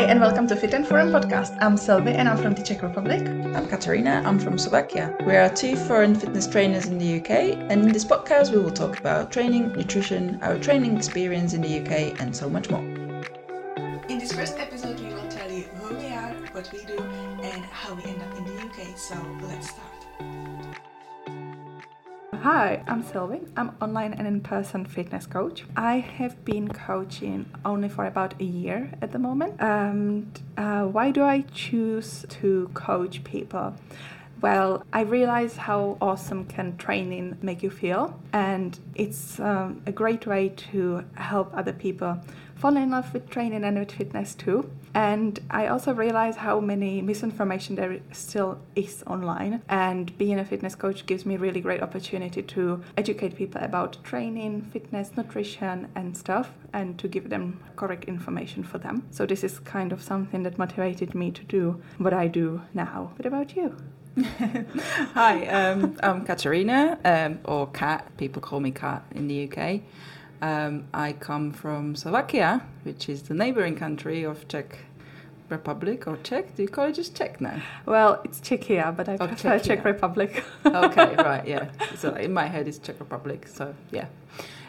Hi, and welcome to Fit and Foreign podcast. I'm Silvie, and I'm from the Czech Republic. I'm Katarina, I'm from Slovakia. We are two foreign fitness trainers in the UK, and in this podcast, we will talk about training, nutrition, our training experience in the UK, and so much more. In this first episode, we will tell you who we are, what we do, and how we end up in the UK. So let's start. Hi, I'm Silvie. I'm online and in-person fitness coach. I have been coaching only for about a year at the moment. And uh, why do I choose to coach people? Well, I realize how awesome can training make you feel, and it's um, a great way to help other people fall in love with training and with fitness too. And I also realize how many misinformation there still is online. And being a fitness coach gives me really great opportunity to educate people about training, fitness, nutrition, and stuff, and to give them correct information for them. So this is kind of something that motivated me to do what I do now. What about you? Hi, um, I'm Katarina, um, or Kat. People call me Kat in the UK. Um, I come from Slovakia, which is the neighboring country of Czech Republic or Czech. Do you call it just Czech now? Well, it's Czechia, but I Oh, prefer Czechia. Czech Republic. okay, right, yeah. So in my head, it's Czech Republic. So yeah.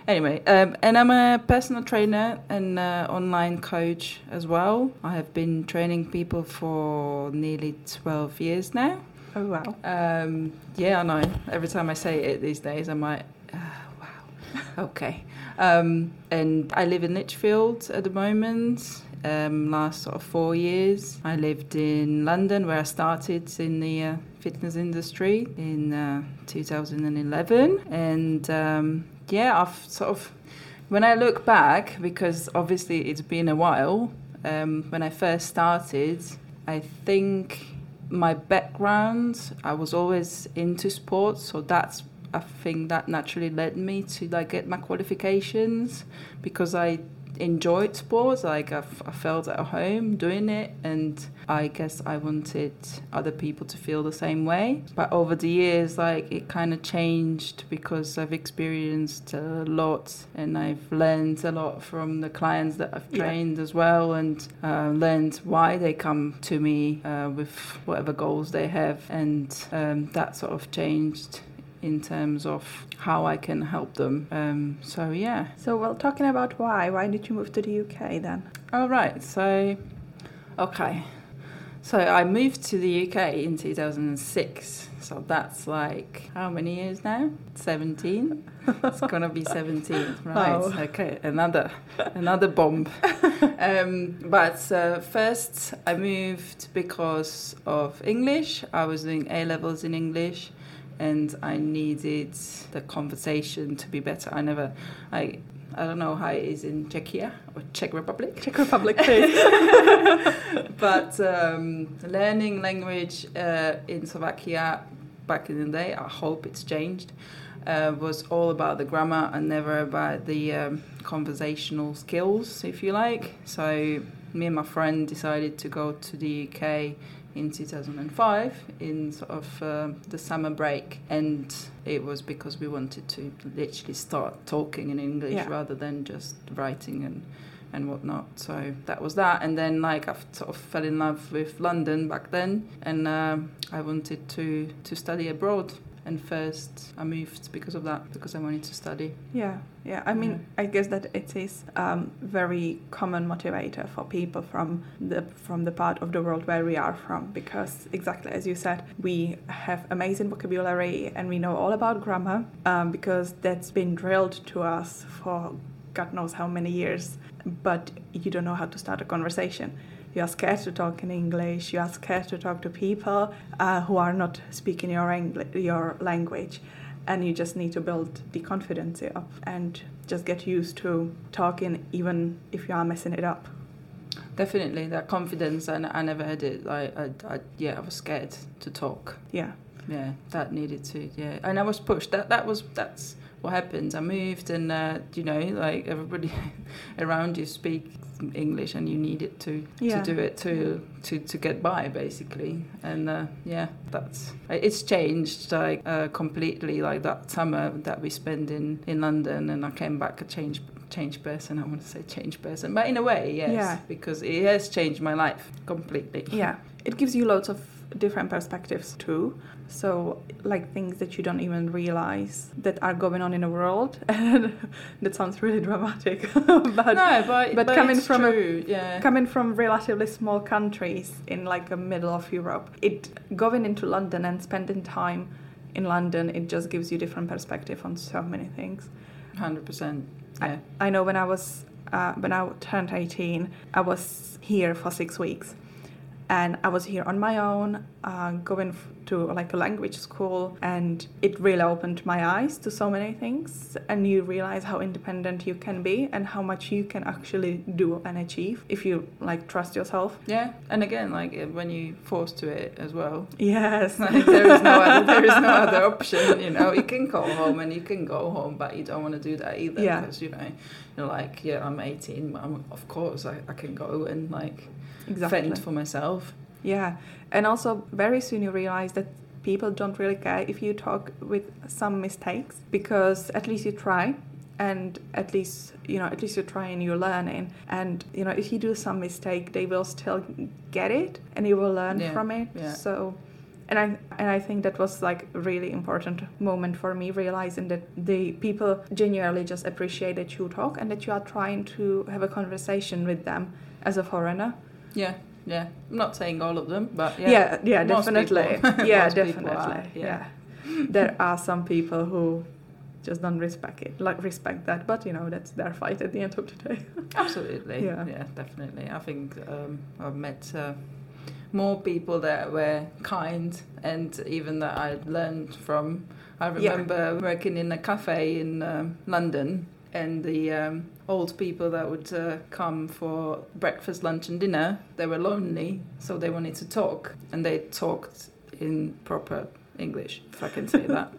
Anyway, um, and I'm a personal trainer and uh, online coach as well. I have been training people for nearly 12 years now. oh wow. Um, yeah, I know. Every time I say it these days, I'm like, ah, wow, okay. Um, and I live in Lichfield at the moment. Um, last sort of four years, I lived in London, where I started in the uh, fitness industry in uh, 2011. And um, yeah, I've sort of, when I look back, because obviously it's been a while. Um, when I first started, I think my background i was always into sports so that's a think that naturally led me to like get my qualifications because i enjoyed sports like I, f- I felt at home doing it and i guess i wanted other people to feel the same way but over the years like it kind of changed because i've experienced a lot and i've learned a lot from the clients that i've Yeah. trained as well and uh, learned why they come to me uh, with whatever goals they have and um, that sort of changed in terms of how I can help them. Um, so yeah. So, well, talking about why, why did you move to the UK then? All right. So okay. So I moved to the UK in 2006. So that's like how many years now? 17. it's gonna be 17, right? Oh. Okay, another another bomb. um, but uh, first, I moved because of English. I was doing A levels in English, and I needed the conversation to be better. I never, I. I don't know how it is in Czechia or Czech Republic, Czech Republic, please. but um, learning language uh, in Slovakia back in the day, I hope it's changed, uh, was all about the grammar and never about the um, conversational skills, if you like. So me and my friend decided to go to the UK in 2005 in sort of uh, the summer break and it was because we wanted to literally start talking in english Yeah. rather than just writing and and whatnot. So that was that. And then like I sort of fell in love with London back then, and um, I wanted to to study abroad. And first I moved because of that, because I wanted to study. Yeah, yeah. I mean, I guess that it is um, very common motivator for people from the from the part of the world where we are from, because exactly as you said, we have amazing vocabulary and we know all about grammar, um, because that's been drilled to us for God knows how many years. But you don't know how to start a conversation. You are scared to talk in English. You are scared to talk to people uh, who are not speaking your your language and you just need to build the confidence up and just get used to talking even if you are messing it up Definitely that confidence, and I never had it. Like I, I, yeah, I was scared to talk. yeah Yeah, that needed to. Yeah, and I was pushed. That that was that's what happened. I moved, and uh, you know, like everybody around you speak English, and you needed to Yeah. to do it to to to get by, basically. And uh, yeah, that's it's changed like uh, completely. Like that summer that we spent in in London, and I came back, a changed change person. I want to say change person, but in a way, yes, Yeah. because it has changed my life completely. Yeah, it gives you lots of different perspectives too. So, like things that you don't even realize that are going on in the world. And that sounds really dramatic. but no, but but but coming from a- yeah, coming from relatively small countries in like the middle of Europe, it going into London and spending time in London, it just gives you different perspective on so many things. hundred percent, yeah, I know when I was uh, when I turned 18, I was here for six weeks, and I was here on my own, uh, going f- to like a language school, and it really opened my eyes to so many things. And you realize how independent you can be, and how much you can actually do and achieve if you like trust yourself. yeah. And again, like when you forced to it as well, Yes. like there is no other, there is no other option. You know, you can go home and you can go home, but you don't want to do that either Yeah. because you know, you're like, yeah, I'm 18. I'm, of course, I, I can go and like exactly. fend for myself. Yeah, and also very soon you realize that people don't really care if you talk with some mistakes because at least you try and at least you know at least you're trying you're learning and you know if you do some mistake they will still get it and you will learn Yeah, from it. Yeah. so and I and I think that was like a really important moment for me realizing that the people genuinely just appreciate that you talk and that you are trying to have a conversation with them as a foreigner. Yeah, yeah. I'm not saying all of them, but yeah, yeah, yeah, definitely. people- yeah, definitely. are, yeah. yeah. there are some people who just don't respect it, like respect that, but you know that's their fight at the end of the day. Absolutely. Yeah. Yeah, definitely. I think um, I've met uh, more people that were kind and even that I learned from. I Yeah. remember working in a cafe in um, London and the um, old people that would uh, come for breakfast, lunch, and dinner, they were lonely, so they wanted to talk and they talked in proper English, if I can say that.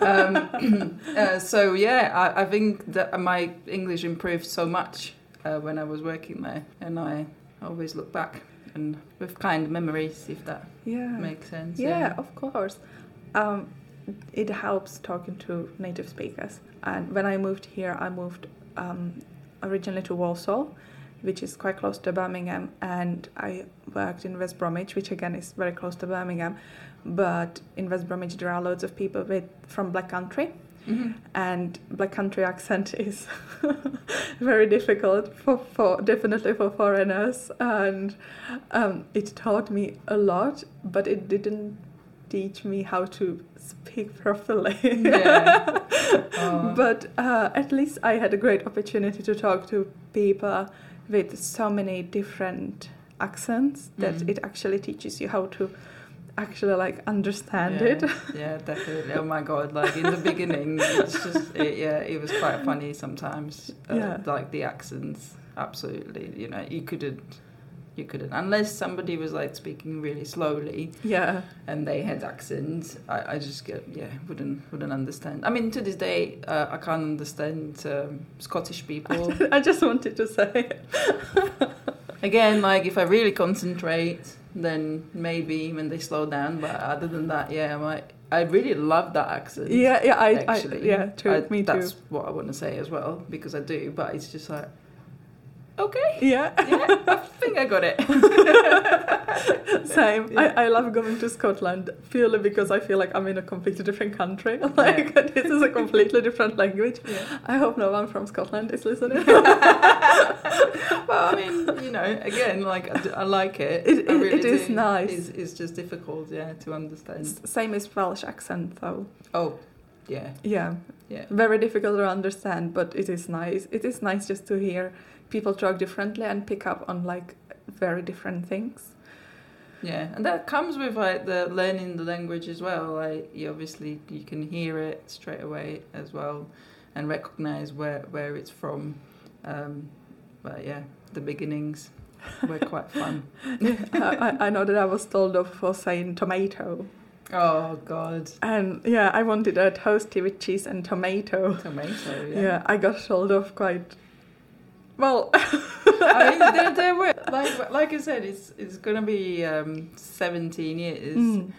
um, uh, so yeah, I, I think that my English improved so much uh, when I was working there, and I always look back and with kind memories, if that Yeah. makes sense. yeah, of course. Um, it helps talking to native speakers. And when I moved here, I moved um, originally to Walsall, which is quite close to Birmingham, and I worked in West Bromwich, which again is very close to Birmingham. But in West Bromwich, there are loads of people with from Black Country, Mhm. and Black Country accent is very difficult for, for definitely for foreigners, and um, it taught me a lot, but it didn't teach me how to speak properly. Yeah. Oh. But uh, at least I had a great opportunity to talk to people with so many different accents that Mhm. it actually teaches you how to actually like understand yeah, it. yeah, definitely. Oh my god! Like in the beginning, it's just it, yeah, it was quite funny sometimes. Uh, Yeah. like the accents, absolutely. You know, you couldn't, you couldn't unless somebody was like speaking really slowly yeah. and they had accents. I, I just get yeah, wouldn't wouldn't understand. I mean, to this day, uh, I can't understand um, Scottish people. I just wanted to say. Again, like if I really concentrate, then maybe when they slow down. But other than that, yeah, my I really love that accent. Yeah, yeah, I, I yeah, true, I- me too. That's what I want to say as well because I do. But it's just like, okay, Yeah, yeah, I think I got it. same. Yeah. I, I love going to Scotland purely because I feel like I'm in a completely different country. Like this is a completely different language. Yeah. I hope no one from Scotland is listening. well, I mean, you know, again, like I like it. It- it- really it is do. nice. It's, it's just difficult, yeah, to understand. same as Welsh accent though. Oh, yeah, Yeah, yeah, very difficult to understand, but it is nice. It is nice just to hear people talk differently and pick up on like very different things. yeah, and that comes with like the learning the language as well. Like you obviously you can hear it straight away as well, and recognize where where it's from. Um, but yeah, the beginnings were quite fun. I, I- know that I was told off for saying tomato. Oh God, And yeah, I wanted a toasty with cheese and tomato. tomato. Yeah, Yeah. I got told off quite well. I mean, there, there were like like I said, it's it's gonna be um, seventeen years, Mm.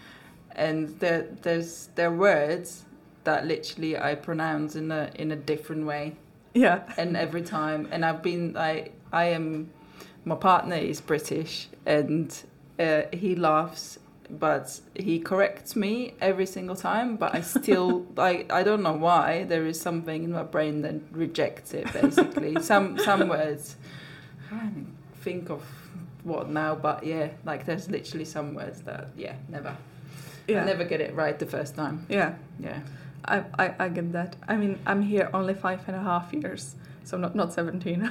and there there's there are words that literally I pronounce in a in a different way Yeah. and every time and i've been i i am my partner is british and uh, he laughs but he corrects me every single time but i still like i don't know why there is something in my brain that rejects it basically. Some some words. I can't think of what now but yeah like there's literally some words that yeah never. Yeah. i never get it right the first time. Yeah. yeah I, I, I get that. I mean, I'm here only five and a half years, so not not 17.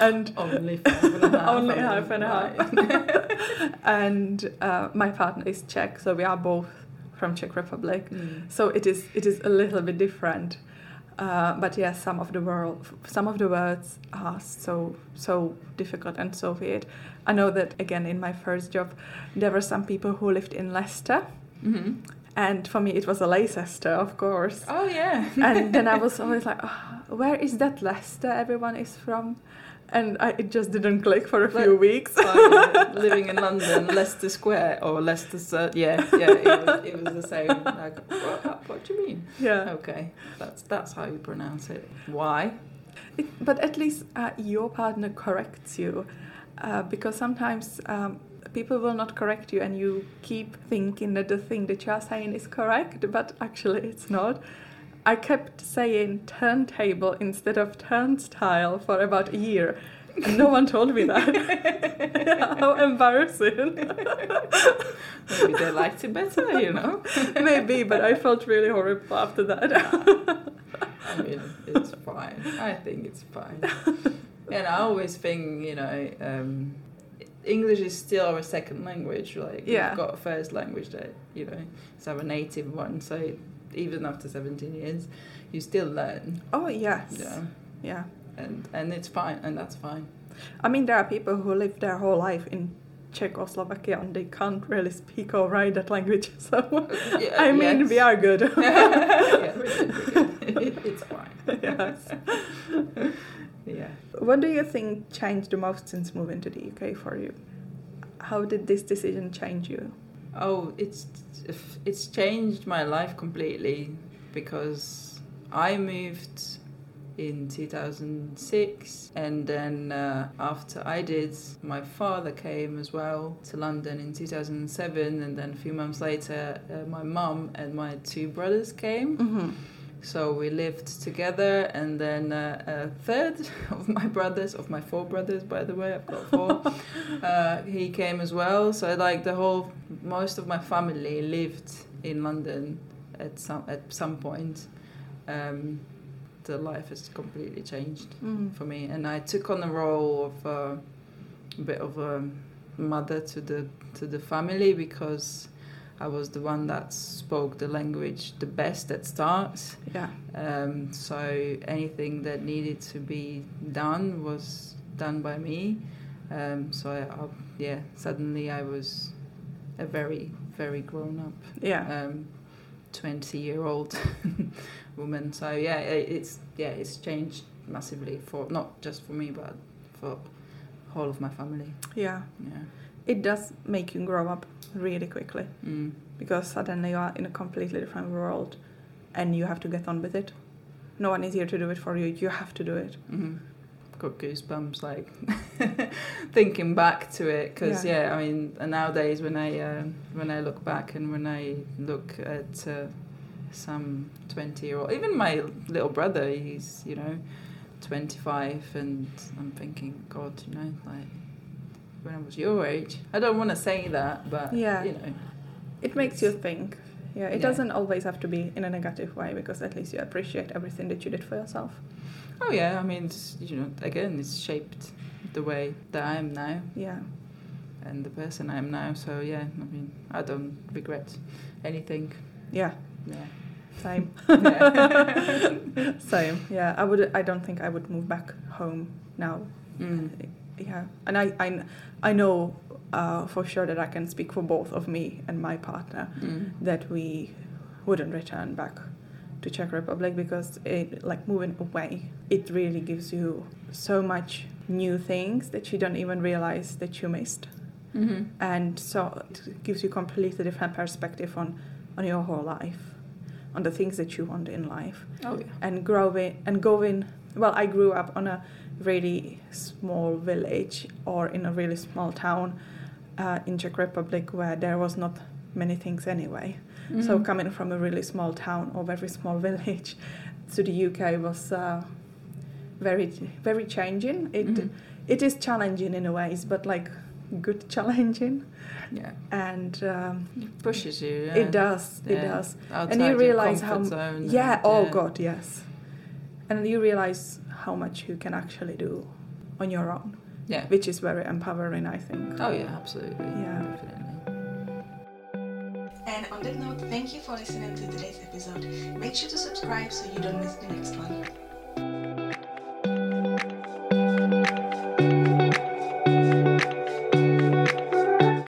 and only five and a half Only half and a half. and uh, my partner is Czech, so we are both from Czech Republic. Mm. So it is it is a little bit different. Uh, but yes, some of the world, some of the words are so so difficult and so weird. I know that again in my first job, there were some people who lived in Leicester, Mhm. And for me it was a Leicester, of course. Oh yeah. and then I was always like, oh, where is that Leicester everyone is from? And I, it just didn't click for a few Like- weeks. Like, living in London, Leicester Square or Leicester, Cir- yeah, yeah, it was, it was the same. Like, what, what do you mean? yeah. Okay, that's that's how you pronounce it. Why? It, but at least uh, your partner corrects you, uh, because sometimes um, people will not correct you, and you keep thinking that the thing that you are saying is correct, but actually it's not. I kept saying turntable instead of turnstile for about a year. And no one told me that. How embarrassing. Maybe they liked it better, you know. Maybe, but I felt really horrible after that. I mean, it's fine. I think it's fine. And I always think, you know, um, English is still our second language. Like Yeah. we've got a first language that you know is our native one. So even after seventeen years, you still learn. oh yes. Yeah, Yeah. and and it's fine, and that's fine. I mean, there are people who live their whole life in Czechoslovakia and they can't really speak or write that language. So, Yeah, I mean, yes. we are good. yeah, we're good, we're good. It's fine. yes. Yeah. What do you think changed the most since moving to the UK for you? How did this decision change you? Oh, it's it's changed my life completely because I moved in 2006 and then uh, after I did my father came as well to London in 2007 and then a few months later uh, my mum and my two brothers came Mm-hmm. So we lived together, and then uh, a third of my brothers, of my four brothers, by the way, I've got four. uh, he came as well. So like the whole, most of my family lived in London at some at some point. Um, the life has completely changed Mm. for me, and I took on the role of uh, a bit of a mother to the to the family because I was the one that spoke the language the best at start. Yeah. Um, so anything that needed to be done was done by me. Um, so I, I, yeah, suddenly I was a very very grown up Yeah. um, 20 year old woman so yeah it's yeah it's changed massively for not just for me but for whole of my family yeah. yeah It does make you grow up really quickly mm. because suddenly you are in a completely different world and you have to get on with it. No one is here to do it for you. You have to do it. hmm got goosebumps like thinking back to it because Yeah. yeah. I mean nowadays when I uh, when I look back and when I look at uh, some 20 year old even my little brother he's you know 25 and I'm thinking god you know like when I was your age I don't want to say that but Yeah. you know It makes you think. Yeah, it Yeah. doesn't always have to be in a negative way because at least you appreciate everything that you did for yourself. oh yeah I mean you know again it's shaped the way that I am now Yeah. and the person I am now. So yeah, I mean, I don't regret anything. Yeah. Yeah. Same. Yeah. Same. Yeah. I would. I don't think I would move back home now. Mm. Yeah. And I. I, I know uh, for sure that I can speak for both of me and my partner Mm. that we wouldn't return back to Czech Republic because it like moving away it really gives you so much new things that you don't even realize that you missed hmm and so it gives you completely different perspective on on your whole life on the things that you want in life Oh yeah. and growing and going well i grew up on a really small village or in a really small town uh, in czech republic where there was not many things anyway so Mhm. coming from a really small town or very small village to the uk was uh, very very changing it Mhm. it is challenging in a ways but like good challenging Yeah. and um, It pushes you. Yeah. it does it does Outside and you realize how zone yeah and, oh yeah. god yes and you realize how much you can actually do on your own Yeah. which is very empowering i think Oh yeah, absolutely. Yeah. Definitely. And on that note, thank you for listening to today's episode. Make sure to subscribe so you don't miss the next one.